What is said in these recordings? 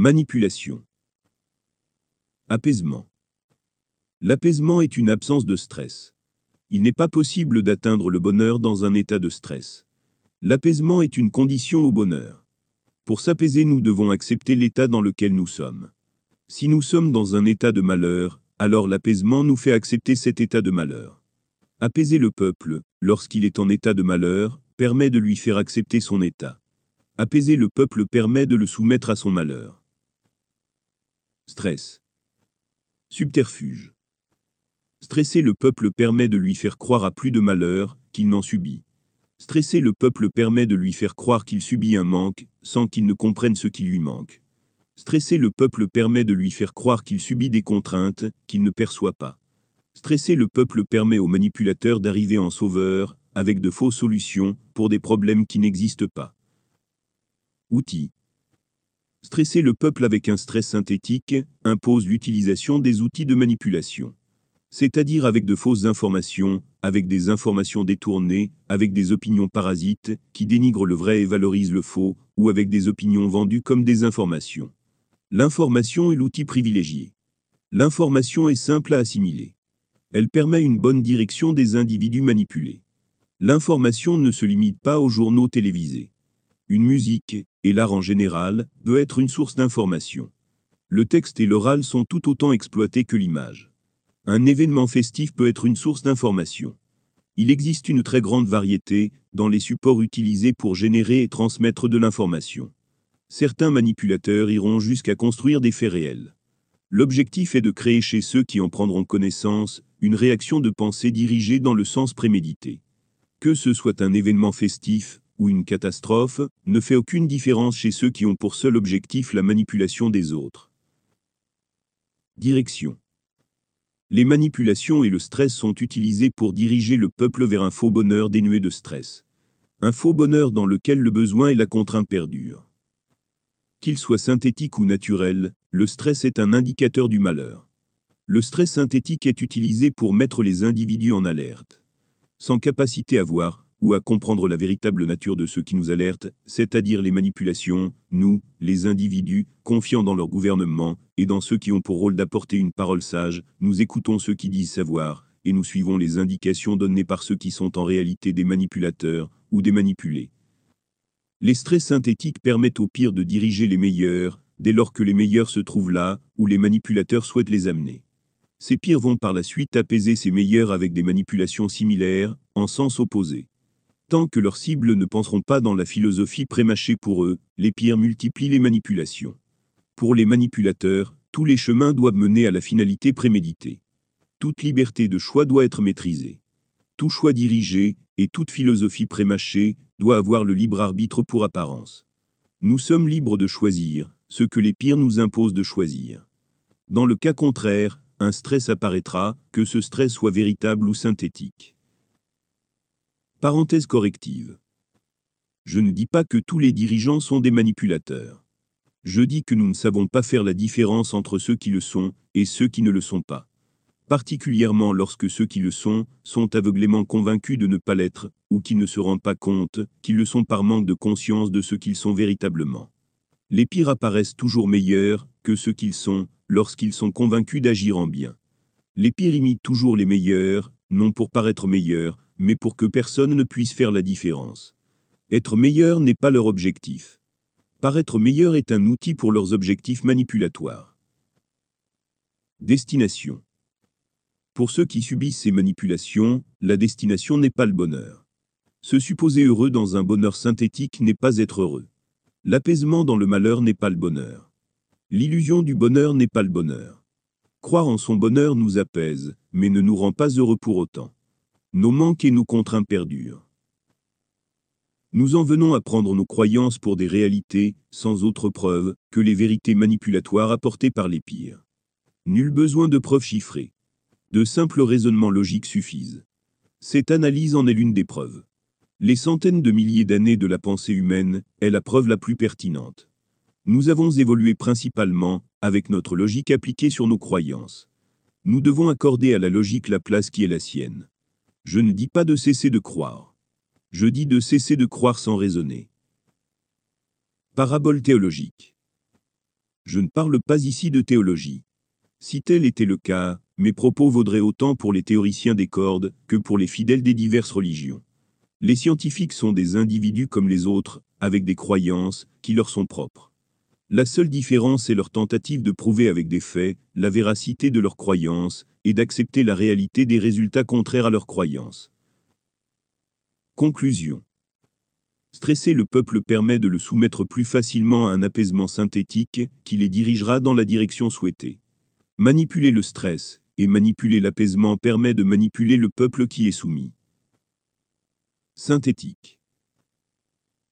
Manipulation. Apaisement. L'apaisement est une absence de stress. Il n'est pas possible d'atteindre le bonheur dans un état de stress. L'apaisement est une condition au bonheur. Pour s'apaiser, nous devons accepter l'état dans lequel nous sommes. Si nous sommes dans un état de malheur, alors l'apaisement nous fait accepter cet état de malheur. Apaiser le peuple, lorsqu'il est en état de malheur, permet de lui faire accepter son état. Apaiser le peuple permet de le soumettre à son malheur. Stress. Subterfuge. Stresser le peuple permet de lui faire croire à plus de malheur qu'il n'en subit. Stresser le peuple permet de lui faire croire qu'il subit un manque, sans qu'il ne comprenne ce qui lui manque. Stresser le peuple permet de lui faire croire qu'il subit des contraintes qu'il ne perçoit pas. Stresser le peuple permet aux manipulateurs d'arriver en sauveur, avec de fausses solutions, pour des problèmes qui n'existent pas. Outils. Stresser le peuple avec un stress synthétique impose l'utilisation des outils de manipulation. C'est-à-dire avec de fausses informations, avec des informations détournées, avec des opinions parasites, qui dénigrent le vrai et valorisent le faux, ou avec des opinions vendues comme des informations. L'information est l'outil privilégié. L'information est simple à assimiler. Elle permet une bonne direction des individus manipulés. L'information ne se limite pas aux journaux télévisés. Une musique, et l'art en général, peut être une source d'information. Le texte et l'oral sont tout autant exploités que l'image. Un événement festif peut être une source d'information. Il existe une très grande variété dans les supports utilisés pour générer et transmettre de l'information. Certains manipulateurs iront jusqu'à construire des faits réels. L'objectif est de créer chez ceux qui en prendront connaissance une réaction de pensée dirigée dans le sens prémédité. Que ce soit un événement festif, ou une catastrophe, ne fait aucune différence chez ceux qui ont pour seul objectif la manipulation des autres. Direction. Les manipulations et le stress sont utilisés pour diriger le peuple vers un faux bonheur dénué de stress. Un faux bonheur dans lequel le besoin et la contrainte perdurent. Qu'il soit synthétique ou naturel, le stress est un indicateur du malheur. Le stress synthétique est utilisé pour mettre les individus en alerte. Sans capacité à voir, ou à comprendre la véritable nature de ceux qui nous alertent, c'est-à-dire les manipulations, nous, les individus, confiants dans leur gouvernement, et dans ceux qui ont pour rôle d'apporter une parole sage, nous écoutons ceux qui disent savoir, et nous suivons les indications données par ceux qui sont en réalité des manipulateurs, ou des manipulés. Les stress synthétiques permettent au pire de diriger les meilleurs, dès lors que les meilleurs se trouvent là, où les manipulateurs souhaitent les amener. Ces pires vont par la suite apaiser ces meilleurs avec des manipulations similaires, en sens opposé. Tant que leurs cibles ne penseront pas dans la philosophie prémâchée pour eux, les pires multiplient les manipulations. Pour les manipulateurs, tous les chemins doivent mener à la finalité préméditée. Toute liberté de choix doit être maîtrisée. Tout choix dirigé, et toute philosophie prémâchée, doit avoir le libre arbitre pour apparence. Nous sommes libres de choisir, ce que les pires nous imposent de choisir. Dans le cas contraire, un stress apparaîtra, que ce stress soit véritable ou synthétique. Parenthèse corrective. Je ne dis pas que tous les dirigeants sont des manipulateurs. Je dis que nous ne savons pas faire la différence entre ceux qui le sont et ceux qui ne le sont pas. Particulièrement lorsque ceux qui le sont sont aveuglément convaincus de ne pas l'être, ou qui ne se rendent pas compte qu'ils le sont par manque de conscience de ce qu'ils sont véritablement. Les pires apparaissent toujours meilleurs que ceux qu'ils sont lorsqu'ils sont convaincus d'agir en bien. Les pires imitent toujours les meilleurs, non pour paraître meilleurs, mais pour que personne ne puisse faire la différence. Être meilleur n'est pas leur objectif. Paraître meilleur est un outil pour leurs objectifs manipulatoires. Destination. Pour ceux qui subissent ces manipulations, la destination n'est pas le bonheur. Se supposer heureux dans un bonheur synthétique n'est pas être heureux. L'apaisement dans le malheur n'est pas le bonheur. L'illusion du bonheur n'est pas le bonheur. Croire en son bonheur nous apaise, mais ne nous rend pas heureux pour autant. Nos manques et nos contraintes perdurent. Nous en venons à prendre nos croyances pour des réalités, sans autre preuve que les vérités manipulatoires apportées par les pires. Nul besoin de preuves chiffrées. De simples raisonnements logiques suffisent. Cette analyse en est l'une des preuves. Les centaines de milliers d'années de la pensée humaine est la preuve la plus pertinente. Nous avons évolué principalement avec notre logique appliquée sur nos croyances. Nous devons accorder à la logique la place qui est la sienne. Je ne dis pas de cesser de croire. Je dis de cesser de croire sans raisonner. Parabole théologique. Je ne parle pas ici de théologie. Si tel était le cas, mes propos vaudraient autant pour les théoriciens des cordes que pour les fidèles des diverses religions. Les scientifiques sont des individus comme les autres, avec des croyances qui leur sont propres. La seule différence est leur tentative de prouver avec des faits la véracité de leurs croyances et d'accepter la réalité des résultats contraires à leurs croyances. Conclusion. Stresser le peuple permet de le soumettre plus facilement à un apaisement synthétique qui les dirigera dans la direction souhaitée. Manipuler le stress et manipuler l'apaisement permet de manipuler le peuple qui est soumis. Synthétique.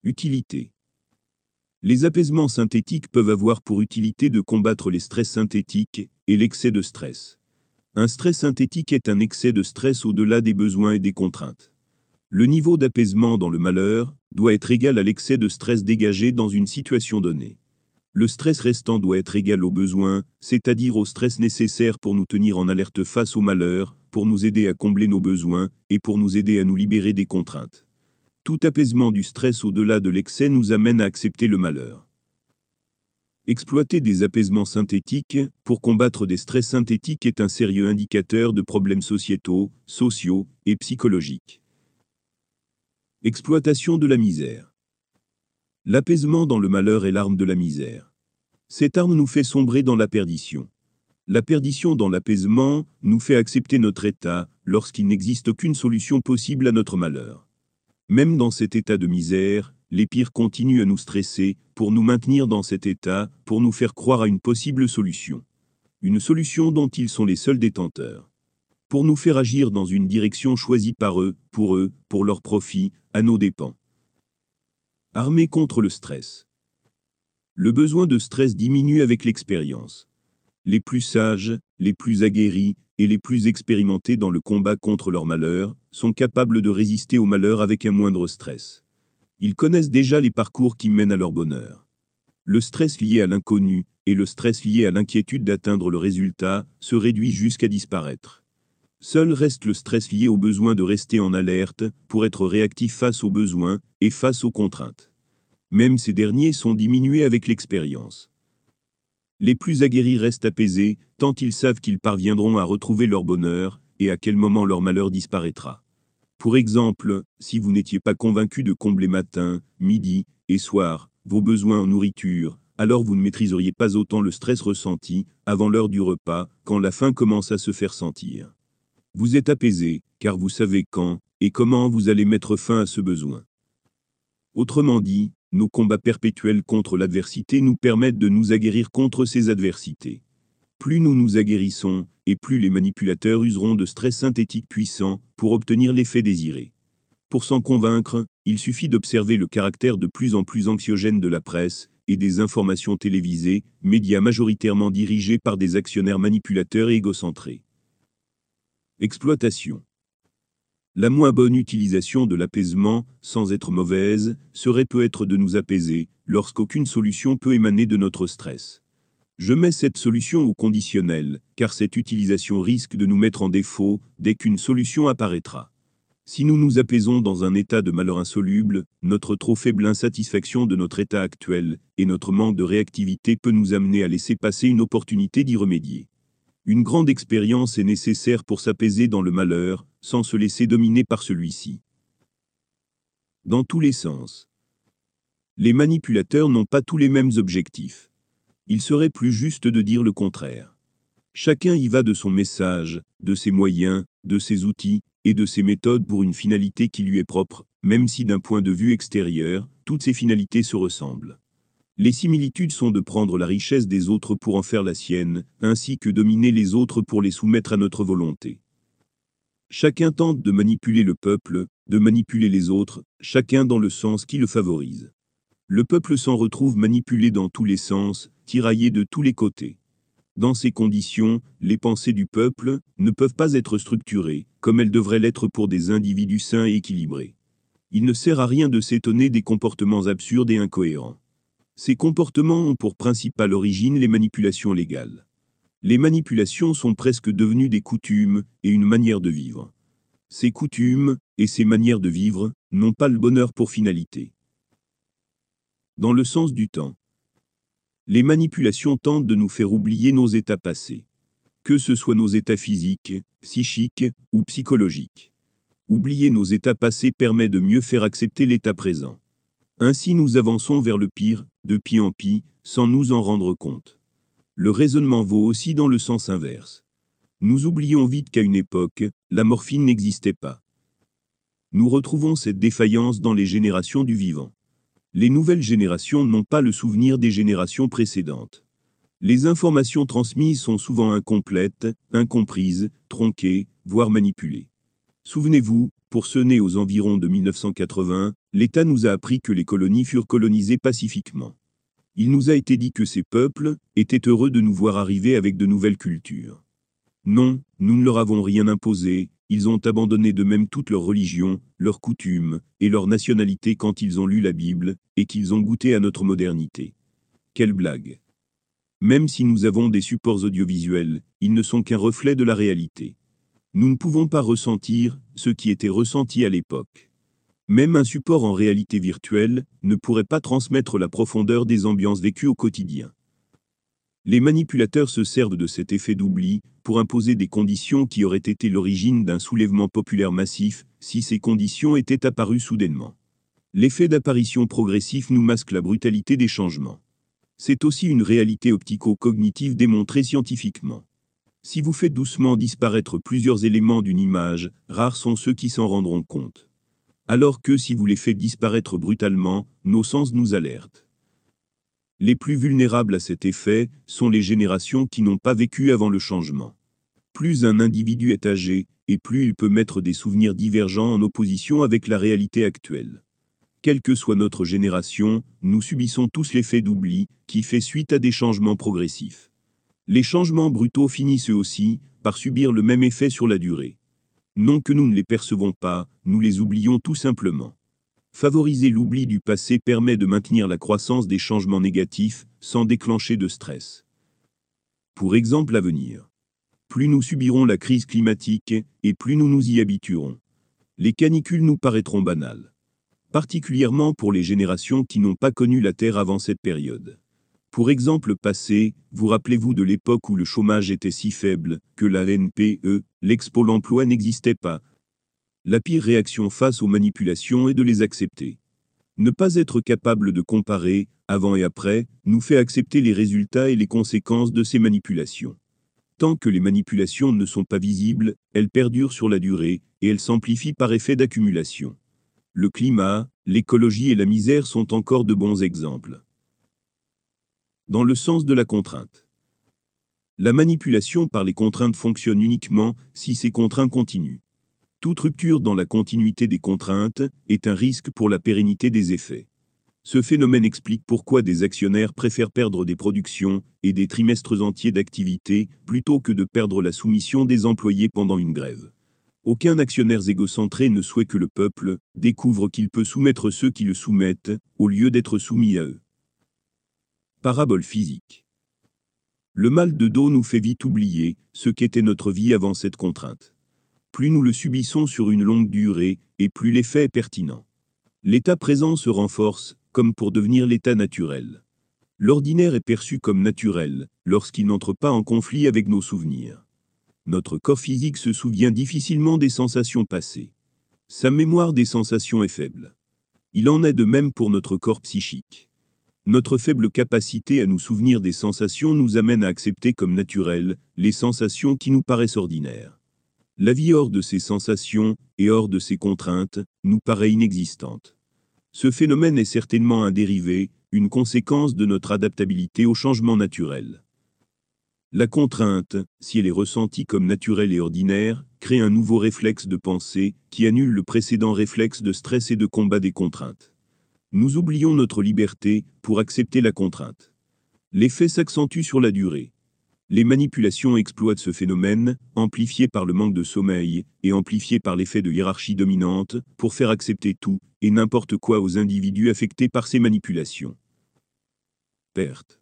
Utilité. Les apaisements synthétiques peuvent avoir pour utilité de combattre les stress synthétiques et l'excès de stress. Un stress synthétique est un excès de stress au-delà des besoins et des contraintes. Le niveau d'apaisement dans le malheur doit être égal à l'excès de stress dégagé dans une situation donnée. Le stress restant doit être égal au besoin, c'est-à-dire au stress nécessaire pour nous tenir en alerte face au malheur, pour nous aider à combler nos besoins et pour nous aider à nous libérer des contraintes. Tout apaisement du stress au-delà de l'excès nous amène à accepter le malheur. Exploiter des apaisements synthétiques pour combattre des stress synthétiques est un sérieux indicateur de problèmes sociétaux, sociaux et psychologiques. Exploitation de la misère. L'apaisement dans le malheur est l'arme de la misère. Cette arme nous fait sombrer dans la perdition. La perdition dans l'apaisement nous fait accepter notre état lorsqu'il n'existe aucune solution possible à notre malheur. Même dans cet état de misère, les pires continuent à nous stresser pour nous maintenir dans cet état, pour nous faire croire à une possible solution. Une solution dont ils sont les seuls détenteurs. Pour nous faire agir dans une direction choisie par eux, pour eux, pour leur profit, à nos dépens. Armée contre le stress. Le besoin de stress diminue avec l'expérience. Les plus sages, les plus aguerris et les plus expérimentés dans le combat contre leur malheur sont capables de résister au malheur avec un moindre stress. Ils connaissent déjà les parcours qui mènent à leur bonheur. Le stress lié à l'inconnu et le stress lié à l'inquiétude d'atteindre le résultat se réduit jusqu'à disparaître. Seul reste le stress lié au besoin de rester en alerte pour être réactif face aux besoins et face aux contraintes. Même ces derniers sont diminués avec l'expérience. Les plus aguerris restent apaisés, tant ils savent qu'ils parviendront à retrouver leur bonheur, et à quel moment leur malheur disparaîtra. Pour exemple, si vous n'étiez pas convaincu de combler matin, midi et soir vos besoins en nourriture, alors vous ne maîtriseriez pas autant le stress ressenti avant l'heure du repas, quand la faim commence à se faire sentir. Vous êtes apaisé, car vous savez quand et comment vous allez mettre fin à ce besoin. Autrement dit, nos combats perpétuels contre l'adversité nous permettent de nous aguerrir contre ces adversités. Plus nous nous aguerrissons, et plus les manipulateurs useront de stress synthétique puissant pour obtenir l'effet désiré. Pour s'en convaincre, il suffit d'observer le caractère de plus en plus anxiogène de la presse et des informations télévisées, médias majoritairement dirigés par des actionnaires manipulateurs et égocentrés. Exploitation. La moins bonne utilisation de l'apaisement, sans être mauvaise, serait peut-être de nous apaiser, lorsqu'aucune solution peut émaner de notre stress. Je mets cette solution au conditionnel, car cette utilisation risque de nous mettre en défaut dès qu'une solution apparaîtra. Si nous nous apaisons dans un état de malheur insoluble, notre trop faible insatisfaction de notre état actuel et notre manque de réactivité peut nous amener à laisser passer une opportunité d'y remédier. Une grande expérience est nécessaire pour s'apaiser dans le malheur, sans se laisser dominer par celui-ci. Dans tous les sens. Les manipulateurs n'ont pas tous les mêmes objectifs. Il serait plus juste de dire le contraire. Chacun y va de son message, de ses moyens, de ses outils, et de ses méthodes pour une finalité qui lui est propre, même si d'un point de vue extérieur, toutes ces finalités se ressemblent. Les similitudes sont de prendre la richesse des autres pour en faire la sienne, ainsi que dominer les autres pour les soumettre à notre volonté. Chacun tente de manipuler le peuple, de manipuler les autres, chacun dans le sens qui le favorise. Le peuple s'en retrouve manipulé dans tous les sens, tiraillé de tous les côtés. Dans ces conditions, les pensées du peuple ne peuvent pas être structurées, comme elles devraient l'être pour des individus sains et équilibrés. Il ne sert à rien de s'étonner des comportements absurdes et incohérents. Ces comportements ont pour principale origine les manipulations légales. Les manipulations sont presque devenues des coutumes et une manière de vivre. Ces coutumes et ces manières de vivre n'ont pas le bonheur pour finalité. Dans le sens du temps. Les manipulations tentent de nous faire oublier nos états passés. Que ce soit nos états physiques, psychiques ou psychologiques. Oublier nos états passés permet de mieux faire accepter l'état présent. Ainsi nous avançons vers le pire, de pis en pis, sans nous en rendre compte. Le raisonnement vaut aussi dans le sens inverse. Nous oublions vite qu'à une époque, la morphine n'existait pas. Nous retrouvons cette défaillance dans les générations du vivant. Les nouvelles générations n'ont pas le souvenir des générations précédentes. Les informations transmises sont souvent incomplètes, incomprises, tronquées, voire manipulées. Souvenez-vous, pour ceux nés aux environs de 1980, l'État nous a appris que les colonies furent colonisées pacifiquement. Il nous a été dit que ces peuples étaient heureux de nous voir arriver avec de nouvelles cultures. Non, nous ne leur avons rien imposé, ils ont abandonné de même toute leur religion, leurs coutumes et leur nationalité quand ils ont lu la Bible et qu'ils ont goûté à notre modernité. Quelle blague. Même si nous avons des supports audiovisuels, ils ne sont qu'un reflet de la réalité. Nous ne pouvons pas ressentir ce qui était ressenti à l'époque. Même un support en réalité virtuelle ne pourrait pas transmettre la profondeur des ambiances vécues au quotidien. Les manipulateurs se servent de cet effet d'oubli pour imposer des conditions qui auraient été l'origine d'un soulèvement populaire massif si ces conditions étaient apparues soudainement. L'effet d'apparition progressif nous masque la brutalité des changements. C'est aussi une réalité optico-cognitive démontrée scientifiquement. Si vous faites doucement disparaître plusieurs éléments d'une image, rares sont ceux qui s'en rendront compte. Alors que si vous les faites disparaître brutalement, nos sens nous alertent. Les plus vulnérables à cet effet sont les générations qui n'ont pas vécu avant le changement. Plus un individu est âgé, et plus il peut mettre des souvenirs divergents en opposition avec la réalité actuelle. Quelle que soit notre génération, nous subissons tous l'effet d'oubli, qui fait suite à des changements progressifs. Les changements brutaux finissent eux aussi par subir le même effet sur la durée. Non que nous ne les percevons pas, nous les oublions tout simplement. Favoriser l'oubli du passé permet de maintenir la croissance des changements négatifs sans déclencher de stress. Pour exemple à venir. Plus nous subirons la crise climatique et plus nous nous y habituerons. Les canicules nous paraîtront banales. Particulièrement pour les générations qui n'ont pas connu la Terre avant cette période. Pour exemple passé, vous rappelez-vous de l'époque où le chômage était si faible que la NPE, l'expo l'emploi n'existait pas, la pire réaction face aux manipulations est de les accepter. Ne pas être capable de comparer, avant et après, nous fait accepter les résultats et les conséquences de ces manipulations. Tant que les manipulations ne sont pas visibles, elles perdurent sur la durée, et elles s'amplifient par effet d'accumulation. Le climat, l'écologie et la misère sont encore de bons exemples. Dans le sens de la contrainte. La manipulation par les contraintes fonctionne uniquement si ces contraintes continuent. Toute rupture dans la continuité des contraintes est un risque pour la pérennité des effets. Ce phénomène explique pourquoi des actionnaires préfèrent perdre des productions et des trimestres entiers d'activité plutôt que de perdre la soumission des employés pendant une grève. Aucun actionnaire égocentré ne souhaite que le peuple découvre qu'il peut soumettre ceux qui le soumettent, au lieu d'être soumis à eux. Parabole physique. Le mal de dos nous fait vite oublier ce qu'était notre vie avant cette contrainte plus nous le subissons sur une longue durée, et plus l'effet est pertinent. L'état présent se renforce, comme pour devenir l'état naturel. L'ordinaire est perçu comme naturel, lorsqu'il n'entre pas en conflit avec nos souvenirs. Notre corps physique se souvient difficilement des sensations passées. Sa mémoire des sensations est faible. Il en est de même pour notre corps psychique. Notre faible capacité à nous souvenir des sensations nous amène à accepter comme naturelles les sensations qui nous paraissent ordinaires. La vie hors de ces sensations et hors de ces contraintes nous paraît inexistante. Ce phénomène est certainement un dérivé, une conséquence de notre adaptabilité au changement naturel. La contrainte, si elle est ressentie comme naturelle et ordinaire, crée un nouveau réflexe de pensée qui annule le précédent réflexe de stress et de combat des contraintes. Nous oublions notre liberté pour accepter la contrainte. L'effet s'accentue sur la durée. Les manipulations exploitent ce phénomène, amplifié par le manque de sommeil et amplifié par l'effet de hiérarchie dominante, pour faire accepter tout et n'importe quoi aux individus affectés par ces manipulations. Perte.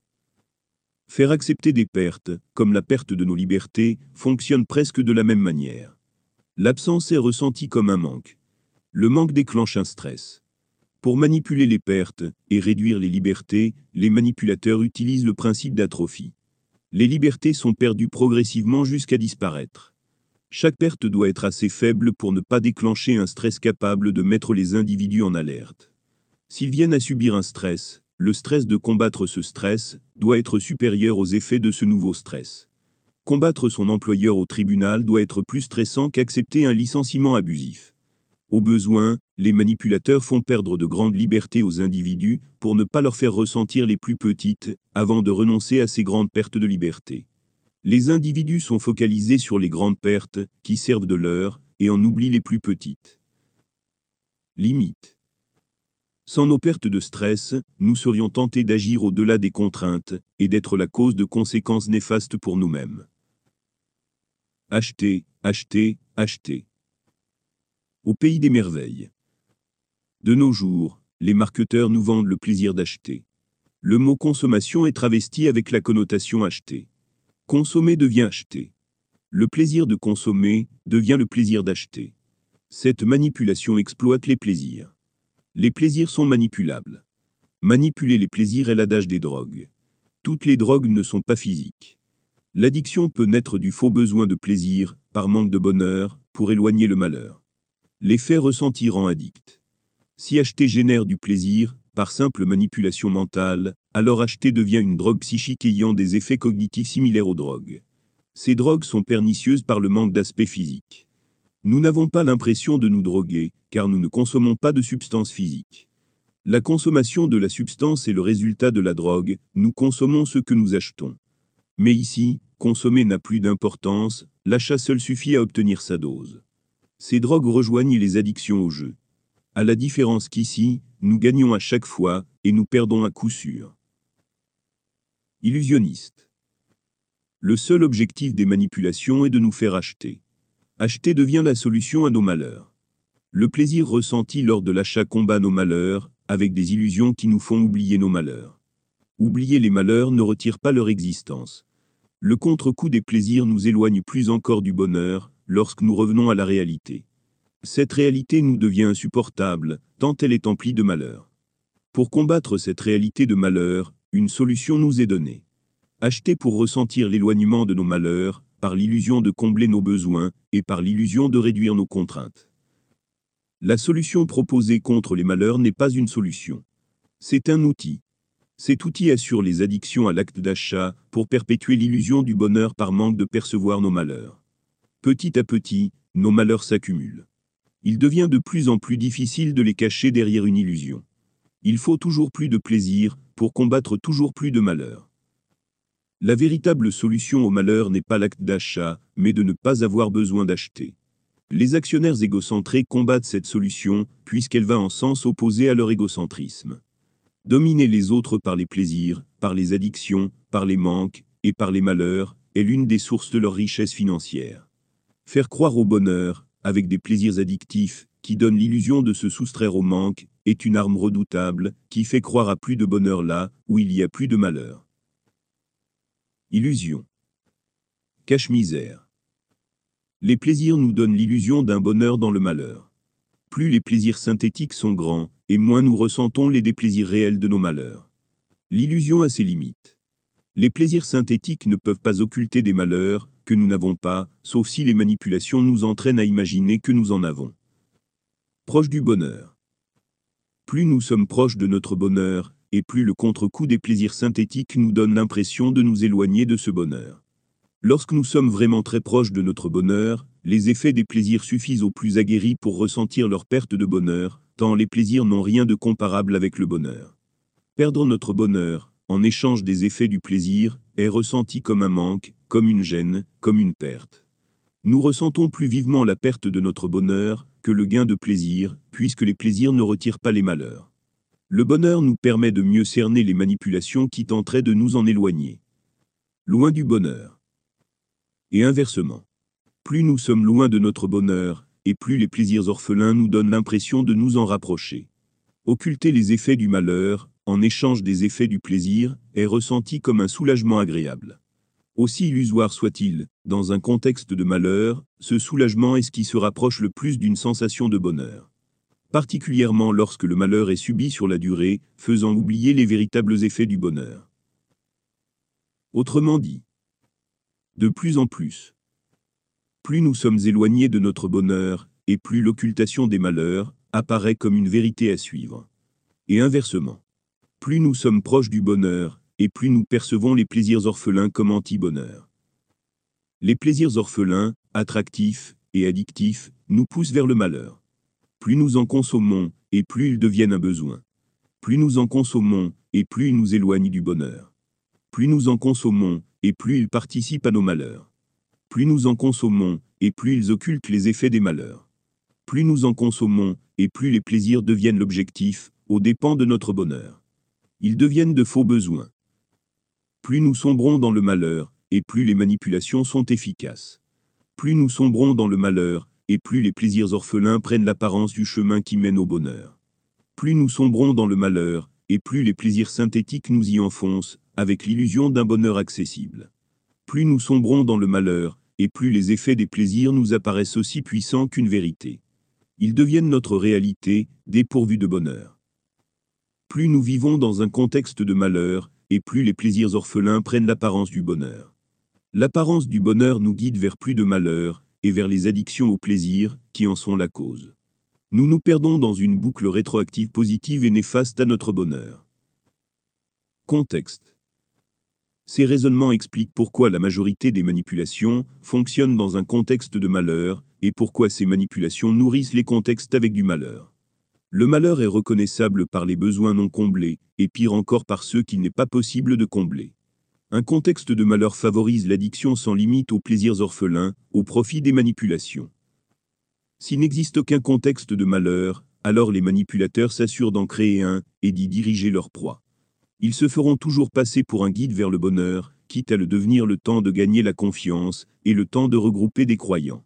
Faire accepter des pertes, comme la perte de nos libertés, fonctionne presque de la même manière. L'absence est ressentie comme un manque. Le manque déclenche un stress. Pour manipuler les pertes et réduire les libertés, les manipulateurs utilisent le principe d'atrophie. Les libertés sont perdues progressivement jusqu'à disparaître. Chaque perte doit être assez faible pour ne pas déclencher un stress capable de mettre les individus en alerte. S'ils viennent à subir un stress, le stress de combattre ce stress doit être supérieur aux effets de ce nouveau stress. Combattre son employeur au tribunal doit être plus stressant qu'accepter un licenciement abusif. Au besoin, les manipulateurs font perdre de grandes libertés aux individus pour ne pas leur faire ressentir les plus petites, avant de renoncer à ces grandes pertes de liberté. Les individus sont focalisés sur les grandes pertes, qui servent de leur, et en oublient les plus petites. Limite. Sans nos pertes de stress, nous serions tentés d'agir au-delà des contraintes, et d'être la cause de conséquences néfastes pour nous-mêmes. Acheter, acheter, acheter au pays des merveilles. De nos jours, les marketeurs nous vendent le plaisir d'acheter. Le mot consommation est travesti avec la connotation acheter. Consommer devient acheter. Le plaisir de consommer devient le plaisir d'acheter. Cette manipulation exploite les plaisirs. Les plaisirs sont manipulables. Manipuler les plaisirs est l'adage des drogues. Toutes les drogues ne sont pas physiques. L'addiction peut naître du faux besoin de plaisir, par manque de bonheur, pour éloigner le malheur. L'effet ressenti rend addict. Si acheter génère du plaisir, par simple manipulation mentale, alors acheter devient une drogue psychique ayant des effets cognitifs similaires aux drogues. Ces drogues sont pernicieuses par le manque d'aspect physique. Nous n'avons pas l'impression de nous droguer, car nous ne consommons pas de substances physiques. La consommation de la substance est le résultat de la drogue, nous consommons ce que nous achetons. Mais ici, consommer n'a plus d'importance, l'achat seul suffit à obtenir sa dose. Ces drogues rejoignent les addictions au jeu. À la différence qu'ici, nous gagnons à chaque fois, et nous perdons à coup sûr. Illusionniste. Le seul objectif des manipulations est de nous faire acheter. Acheter devient la solution à nos malheurs. Le plaisir ressenti lors de l'achat combat nos malheurs, avec des illusions qui nous font oublier nos malheurs. Oublier les malheurs ne retire pas leur existence. Le contre-coup des plaisirs nous éloigne plus encore du bonheur, lorsque nous revenons à la réalité. Cette réalité nous devient insupportable, tant elle est emplie de malheur. Pour combattre cette réalité de malheur, une solution nous est donnée. Acheter pour ressentir l'éloignement de nos malheurs, par l'illusion de combler nos besoins, et par l'illusion de réduire nos contraintes. La solution proposée contre les malheurs n'est pas une solution. C'est un outil. Cet outil assure les addictions à l'acte d'achat, pour perpétuer l'illusion du bonheur par manque de percevoir nos malheurs. Petit à petit, nos malheurs s'accumulent. Il devient de plus en plus difficile de les cacher derrière une illusion. Il faut toujours plus de plaisir, pour combattre toujours plus de malheur. La véritable solution au malheur n'est pas l'acte d'achat, mais de ne pas avoir besoin d'acheter. Les actionnaires égocentrés combattent cette solution, puisqu'elle va en sens opposé à leur égocentrisme. Dominer les autres par les plaisirs, par les addictions, par les manques, et par les malheurs, est l'une des sources de leur richesse financière. Faire croire au bonheur, avec des plaisirs addictifs, qui donnent l'illusion de se soustraire au manque, est une arme redoutable, qui fait croire à plus de bonheur là, où il y a plus de malheur. Illusion. Cache-misère. Les plaisirs nous donnent l'illusion d'un bonheur dans le malheur. Plus les plaisirs synthétiques sont grands, et moins nous ressentons les déplaisirs réels de nos malheurs. L'illusion a ses limites. Les plaisirs synthétiques ne peuvent pas occulter des malheurs, que nous n'avons pas, sauf si les manipulations nous entraînent à imaginer que nous en avons. Proche du bonheur. Plus nous sommes proches de notre bonheur, et plus le contre-coup des plaisirs synthétiques nous donne l'impression de nous éloigner de ce bonheur. Lorsque nous sommes vraiment très proches de notre bonheur, les effets des plaisirs suffisent aux plus aguerris pour ressentir leur perte de bonheur, tant les plaisirs n'ont rien de comparable avec le bonheur. Perdre notre bonheur, en échange des effets du plaisir, est ressenti comme un manque, comme une gêne, comme une perte. Nous ressentons plus vivement la perte de notre bonheur que le gain de plaisir, puisque les plaisirs ne retirent pas les malheurs. Le bonheur nous permet de mieux cerner les manipulations qui tenteraient de nous en éloigner. Loin du bonheur. Et inversement. Plus nous sommes loin de notre bonheur, et plus les plaisirs orphelins nous donnent l'impression de nous en rapprocher. Occulter les effets du malheur, en échange des effets du plaisir, est ressenti comme un soulagement agréable. Aussi illusoire soit-il, dans un contexte de malheur, ce soulagement est ce qui se rapproche le plus d'une sensation de bonheur. particulièrement lorsque le malheur est subi sur la durée, faisant oublier les véritables effets du bonheur. Autrement dit, de plus en plus, plus nous sommes éloignés de notre bonheur, et plus l'occultation des malheurs apparaît comme une vérité à suivre. Et inversement, plus nous sommes proches du bonheur, et plus nous percevons les plaisirs orphelins comme anti-bonheur. Les plaisirs orphelins, attractifs et addictifs, nous poussent vers le malheur. Plus nous en consommons, et plus ils deviennent un besoin. Plus nous en consommons, et plus ils nous éloignent du bonheur. Plus nous en consommons, et plus ils participent à nos malheurs. Plus nous en consommons, et plus ils occultent les effets des malheurs. Plus nous en consommons, et plus les plaisirs deviennent l'objectif, aux dépens de notre bonheur. Ils deviennent de faux besoins. Plus nous sombrons dans le malheur, et plus les manipulations sont efficaces. Plus nous sombrons dans le malheur, et plus les plaisirs orphelins prennent l'apparence du chemin qui mène au bonheur. Plus nous sombrons dans le malheur, et plus les plaisirs synthétiques nous y enfoncent, avec l'illusion d'un bonheur accessible. Plus nous sombrons dans le malheur, et plus les effets des plaisirs nous apparaissent aussi puissants qu'une vérité. Ils deviennent notre réalité, dépourvus de bonheur. Plus nous vivons dans un contexte de malheur, et plus les plaisirs orphelins prennent l'apparence du bonheur. L'apparence du bonheur nous guide vers plus de malheur, et vers les addictions au plaisir, qui en sont la cause. Nous nous perdons dans une boucle rétroactive positive et néfaste à notre bonheur. Contexte. Ces raisonnements expliquent pourquoi la majorité des manipulations fonctionnent dans un contexte de malheur, et pourquoi ces manipulations nourrissent les contextes avec du malheur. Le malheur est reconnaissable par les besoins non comblés, et pire encore par ceux qu'il n'est pas possible de combler. Un contexte de malheur favorise l'addiction sans limite aux plaisirs orphelins, au profit des manipulations. S'il n'existe aucun contexte de malheur, alors les manipulateurs s'assurent d'en créer un, et d'y diriger leur proie. Ils se feront toujours passer pour un guide vers le bonheur, quitte à le devenir le temps de gagner la confiance, et le temps de regrouper des croyants.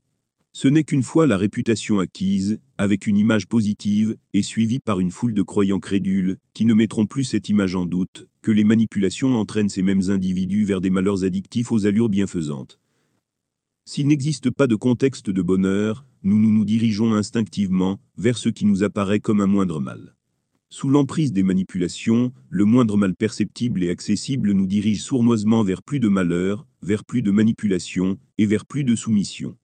Ce n'est qu'une fois la réputation acquise, avec une image positive, et suivie par une foule de croyants crédules, qui ne mettront plus cette image en doute, que les manipulations entraînent ces mêmes individus vers des malheurs addictifs aux allures bienfaisantes. S'il n'existe pas de contexte de bonheur, nous nous, dirigeons instinctivement vers ce qui nous apparaît comme un moindre mal. Sous l'emprise des manipulations, le moindre mal perceptible et accessible nous dirige sournoisement vers plus de malheur, vers plus de manipulation, et vers plus de soumission.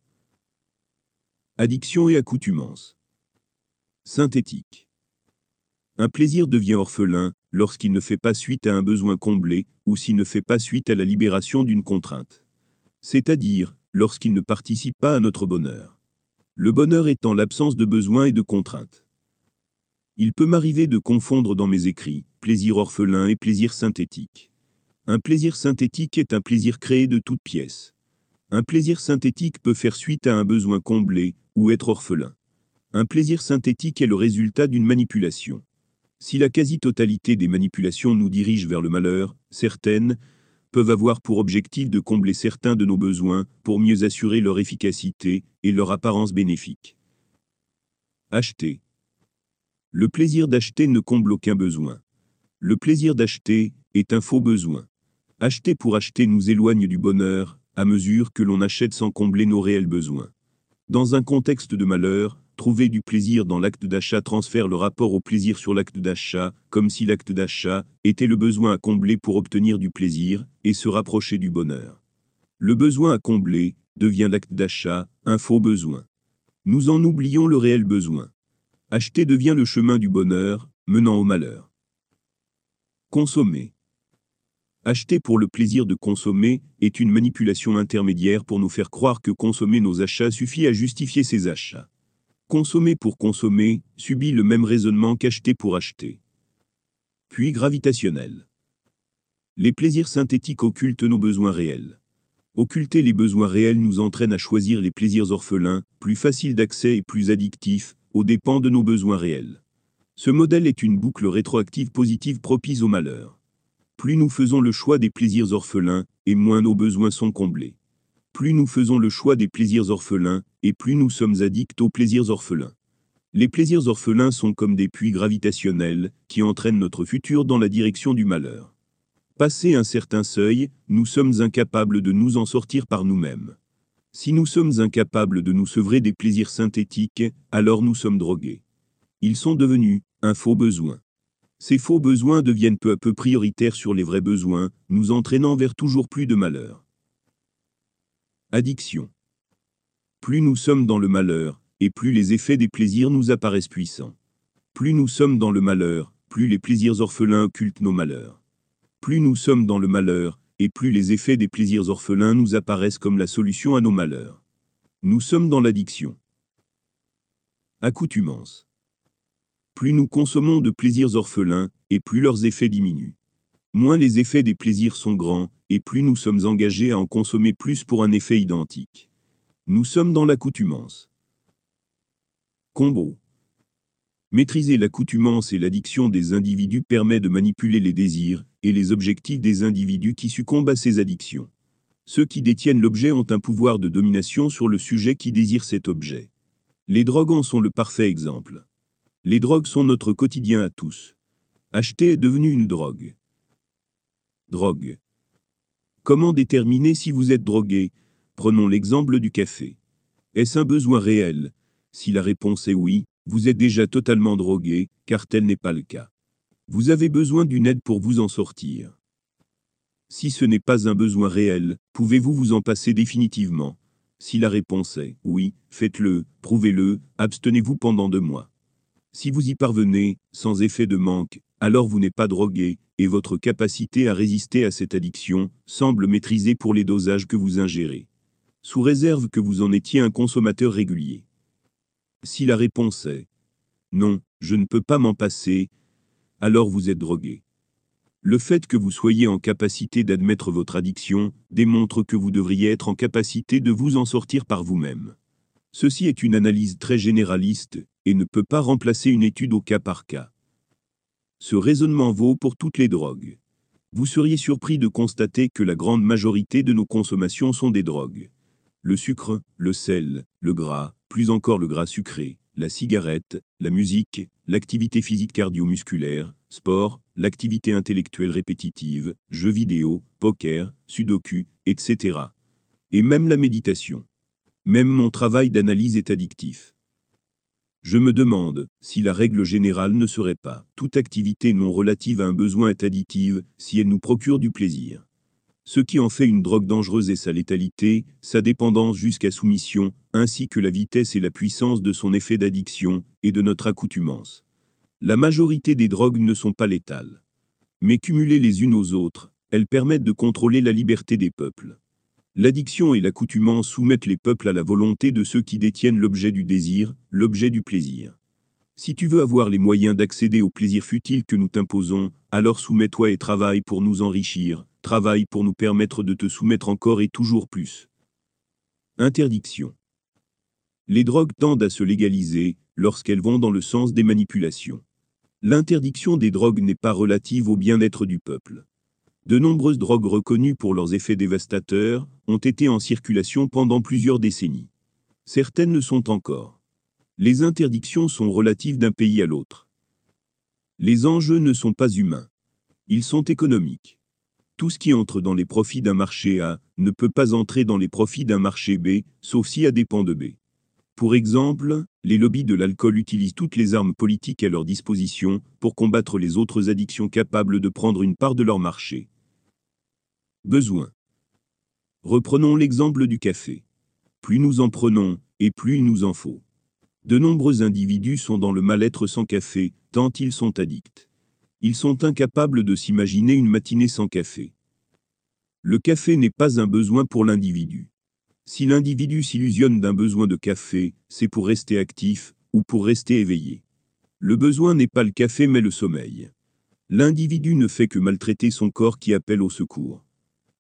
Addiction et accoutumance. Synthétique. Un plaisir devient orphelin lorsqu'il ne fait pas suite à un besoin comblé ou s'il ne fait pas suite à la libération d'une contrainte. C'est-à-dire lorsqu'il ne participe pas à notre bonheur. Le bonheur étant l'absence de besoin et de contrainte. Il peut m'arriver de confondre dans mes écrits plaisir orphelin et plaisir synthétique. Un plaisir synthétique est un plaisir créé de toutes pièces. Un plaisir synthétique peut faire suite à un besoin comblé ou être orphelin. Un plaisir synthétique est le résultat d'une manipulation. Si la quasi-totalité des manipulations nous dirigent vers le malheur, certaines peuvent avoir pour objectif de combler certains de nos besoins pour mieux assurer leur efficacité et leur apparence bénéfique. Acheter. Le plaisir d'acheter ne comble aucun besoin. Le plaisir d'acheter est un faux besoin. Acheter pour acheter nous éloigne du bonheur, à mesure que l'on achète sans combler nos réels besoins. Dans un contexte de malheur, Trouver du plaisir dans l'acte d'achat transfère le rapport au plaisir sur l'acte d'achat, comme si l'acte d'achat était le besoin à combler pour obtenir du plaisir et se rapprocher du bonheur. Le besoin à combler devient l'acte d'achat, un faux besoin. Nous en oublions le réel besoin. Acheter devient le chemin du bonheur, menant au malheur. Consommer. Acheter pour le plaisir de consommer est une manipulation intermédiaire pour nous faire croire que consommer nos achats suffit à justifier ces achats. Consommer pour consommer subit le même raisonnement qu'acheter pour acheter. Puis gravitationnel. Les plaisirs synthétiques occultent nos besoins réels. Occulter les besoins réels nous entraîne à choisir les plaisirs orphelins, plus faciles d'accès et plus addictifs, aux dépens de nos besoins réels. Ce modèle est une boucle rétroactive positive propice au malheur. Plus nous faisons le choix des plaisirs orphelins, et moins nos besoins sont comblés plus nous faisons le choix des plaisirs orphelins, et plus nous sommes addicts aux plaisirs orphelins. Les plaisirs orphelins sont comme des puits gravitationnels, qui entraînent notre futur dans la direction du malheur. Passé un certain seuil, nous sommes incapables de nous en sortir par nous-mêmes. Si nous sommes incapables de nous sevrer des plaisirs synthétiques, alors nous sommes drogués. Ils sont devenus un faux besoin. Ces faux besoins deviennent peu à peu prioritaires sur les vrais besoins, nous entraînant vers toujours plus de malheur. Addiction. Plus nous sommes dans le malheur, et plus les effets des plaisirs nous apparaissent puissants. Plus nous sommes dans le malheur, plus les plaisirs orphelins occultent nos malheurs. Plus nous sommes dans le malheur, et plus les effets des plaisirs orphelins nous apparaissent comme la solution à nos malheurs. Nous sommes dans l'addiction. Accoutumance. Plus nous consommons de plaisirs orphelins, et plus leurs effets diminuent. Moins les effets des plaisirs sont grands, et plus nous sommes engagés à en consommer plus pour un effet identique. Nous sommes dans l'accoutumance. Combo. Maîtriser l'accoutumance et l'addiction des individus permet de manipuler les désirs et les objectifs des individus qui succombent à ces addictions. Ceux qui détiennent l'objet ont un pouvoir de domination sur le sujet qui désire cet objet. Les drogues en sont le parfait exemple. Les drogues sont notre quotidien à tous. Acheter est devenu une drogue. Drogue. Comment déterminer si vous êtes drogué? Prenons l'exemple du café. Est-ce un besoin réel? Si la réponse est oui, vous êtes déjà totalement drogué, car tel n'est pas le cas. Vous avez besoin d'une aide pour vous en sortir. Si ce n'est pas un besoin réel, pouvez-vous vous en passer définitivement? Si la réponse est oui, faites-le, prouvez-le, abstenez-vous pendant deux mois. Si vous y parvenez, sans effet de manque, alors vous n'êtes pas drogué, et votre capacité à résister à cette addiction semble maîtrisée pour les dosages que vous ingérez. Sous réserve que vous en étiez un consommateur régulier. Si la réponse est non, je ne peux pas m'en passer, alors vous êtes drogué. Le fait que vous soyez en capacité d'admettre votre addiction démontre que vous devriez être en capacité de vous en sortir par vous-même. Ceci est une analyse très généraliste et ne peut pas remplacer une étude au cas par cas. Ce raisonnement vaut pour toutes les drogues. Vous seriez surpris de constater que la grande majorité de nos consommations sont des drogues. Le sucre, le sel, le gras, plus encore le gras sucré, la cigarette, la musique, l'activité physique cardio-musculaire, sport, l'activité intellectuelle répétitive, jeux vidéo, poker, sudoku, etc. Et même la méditation. Même mon travail d'analyse est addictif. Je me demande si la règle générale ne serait pas toute activité non relative à un besoin est additive si elle nous procure du plaisir. Ce qui en fait une drogue dangereuse est sa létalité, sa dépendance jusqu'à soumission, ainsi que la vitesse et la puissance de son effet d'addiction, et de notre accoutumance. La majorité des drogues ne sont pas létales. Mais cumulées les unes aux autres, elles permettent de contrôler la liberté des peuples. L'addiction et l'accoutumance soumettent les peuples à la volonté de ceux qui détiennent l'objet du désir, l'objet du plaisir. Si tu veux avoir les moyens d'accéder au plaisir futile que nous t'imposons, alors soumets-toi et travaille pour nous enrichir, travaille pour nous permettre de te soumettre encore et toujours plus. Interdiction. Les drogues tendent à se légaliser lorsqu'elles vont dans le sens des manipulations. L'interdiction des drogues n'est pas relative au bien-être du peuple. De nombreuses drogues reconnues pour leurs effets dévastateurs ont été en circulation pendant plusieurs décennies. Certaines le sont encore. Les interdictions sont relatives d'un pays à l'autre. Les enjeux ne sont pas humains. Ils sont économiques. Tout ce qui entre dans les profits d'un marché A ne peut pas entrer dans les profits d'un marché B, sauf si A dépend de B. Pour exemple, les lobbies de l'alcool utilisent toutes les armes politiques à leur disposition pour combattre les autres addictions capables de prendre une part de leur marché. Besoin. Reprenons l'exemple du café. Plus nous en prenons, et plus il nous en faut. De nombreux individus sont dans le mal-être sans café, tant ils sont addicts. Ils sont incapables de s'imaginer une matinée sans café. Le café n'est pas un besoin pour l'individu. Si l'individu s'illusionne d'un besoin de café, c'est pour rester actif ou pour rester éveillé. Le besoin n'est pas le café mais le sommeil. L'individu ne fait que maltraiter son corps qui appelle au secours.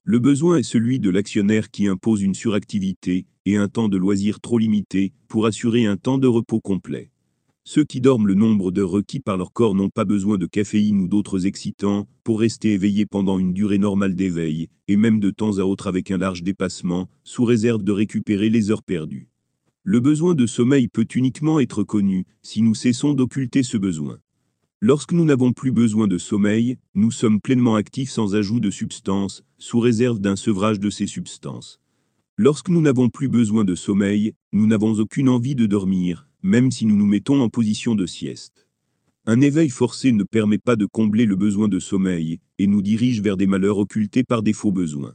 Le besoin est celui de l'actionnaire qui impose une suractivité et un temps de loisir trop limité pour assurer un temps de repos complet. Ceux qui dorment le nombre d'heures requis par leur corps n'ont pas besoin de caféine ou d'autres excitants pour rester éveillés pendant une durée normale d'éveil, et même de temps à autre avec un large dépassement, sous réserve de récupérer les heures perdues. Le besoin de sommeil peut uniquement être connu si nous cessons d'occulter ce besoin. Lorsque nous n'avons plus besoin de sommeil, nous sommes pleinement actifs sans ajout de substances, sous réserve d'un sevrage de ces substances. Lorsque nous n'avons plus besoin de sommeil, nous n'avons aucune envie de dormir, même si nous nous mettons en position de sieste. Un éveil forcé ne permet pas de combler le besoin de sommeil et nous dirige vers des malheurs occultés par des faux besoins.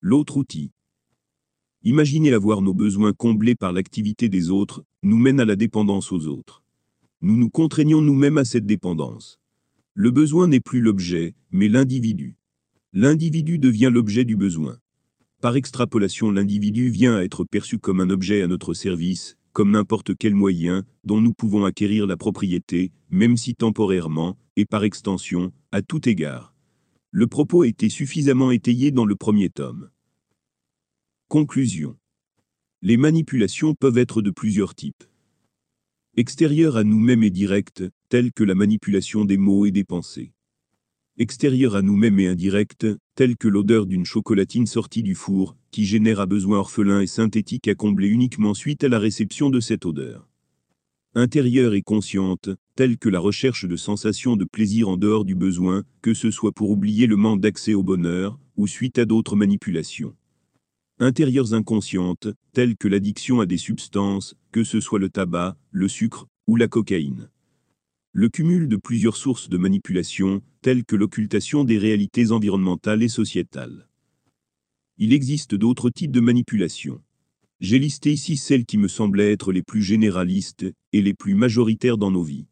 L'autre outil. Imaginer avoir nos besoins comblés par l'activité des autres nous mène à la dépendance aux autres. Nous nous contraignons nous-mêmes à cette dépendance. Le besoin n'est plus l'objet, mais l'individu. L'individu devient l'objet du besoin. Par extrapolation, l'individu vient à être perçu comme un objet à notre service, comme n'importe quel moyen dont nous pouvons acquérir la propriété, même si temporairement, et par extension, à tout égard. Le propos a été suffisamment étayé dans le premier tome. Conclusion. Les manipulations peuvent être de plusieurs types. Extérieures à nous-mêmes et directes, telles que la manipulation des mots et des pensées. Extérieures à nous-mêmes et indirectes, telles que l'odeur d'une chocolatine sortie du four, qui génère un besoin orphelin et synthétique à combler uniquement suite à la réception de cette odeur. Intérieure et consciente, telle que la recherche de sensations de plaisir en dehors du besoin, que ce soit pour oublier le manque d'accès au bonheur, ou suite à d'autres manipulations. Intérieures inconscientes, telles que l'addiction à des substances, que ce soit le tabac, le sucre, ou la cocaïne. Le cumul de plusieurs sources de manipulation, telles que l'occultation des réalités environnementales et sociétales. Il existe d'autres types de manipulation. J'ai listé ici celles qui me semblaient être les plus généralistes et les plus majoritaires dans nos vies.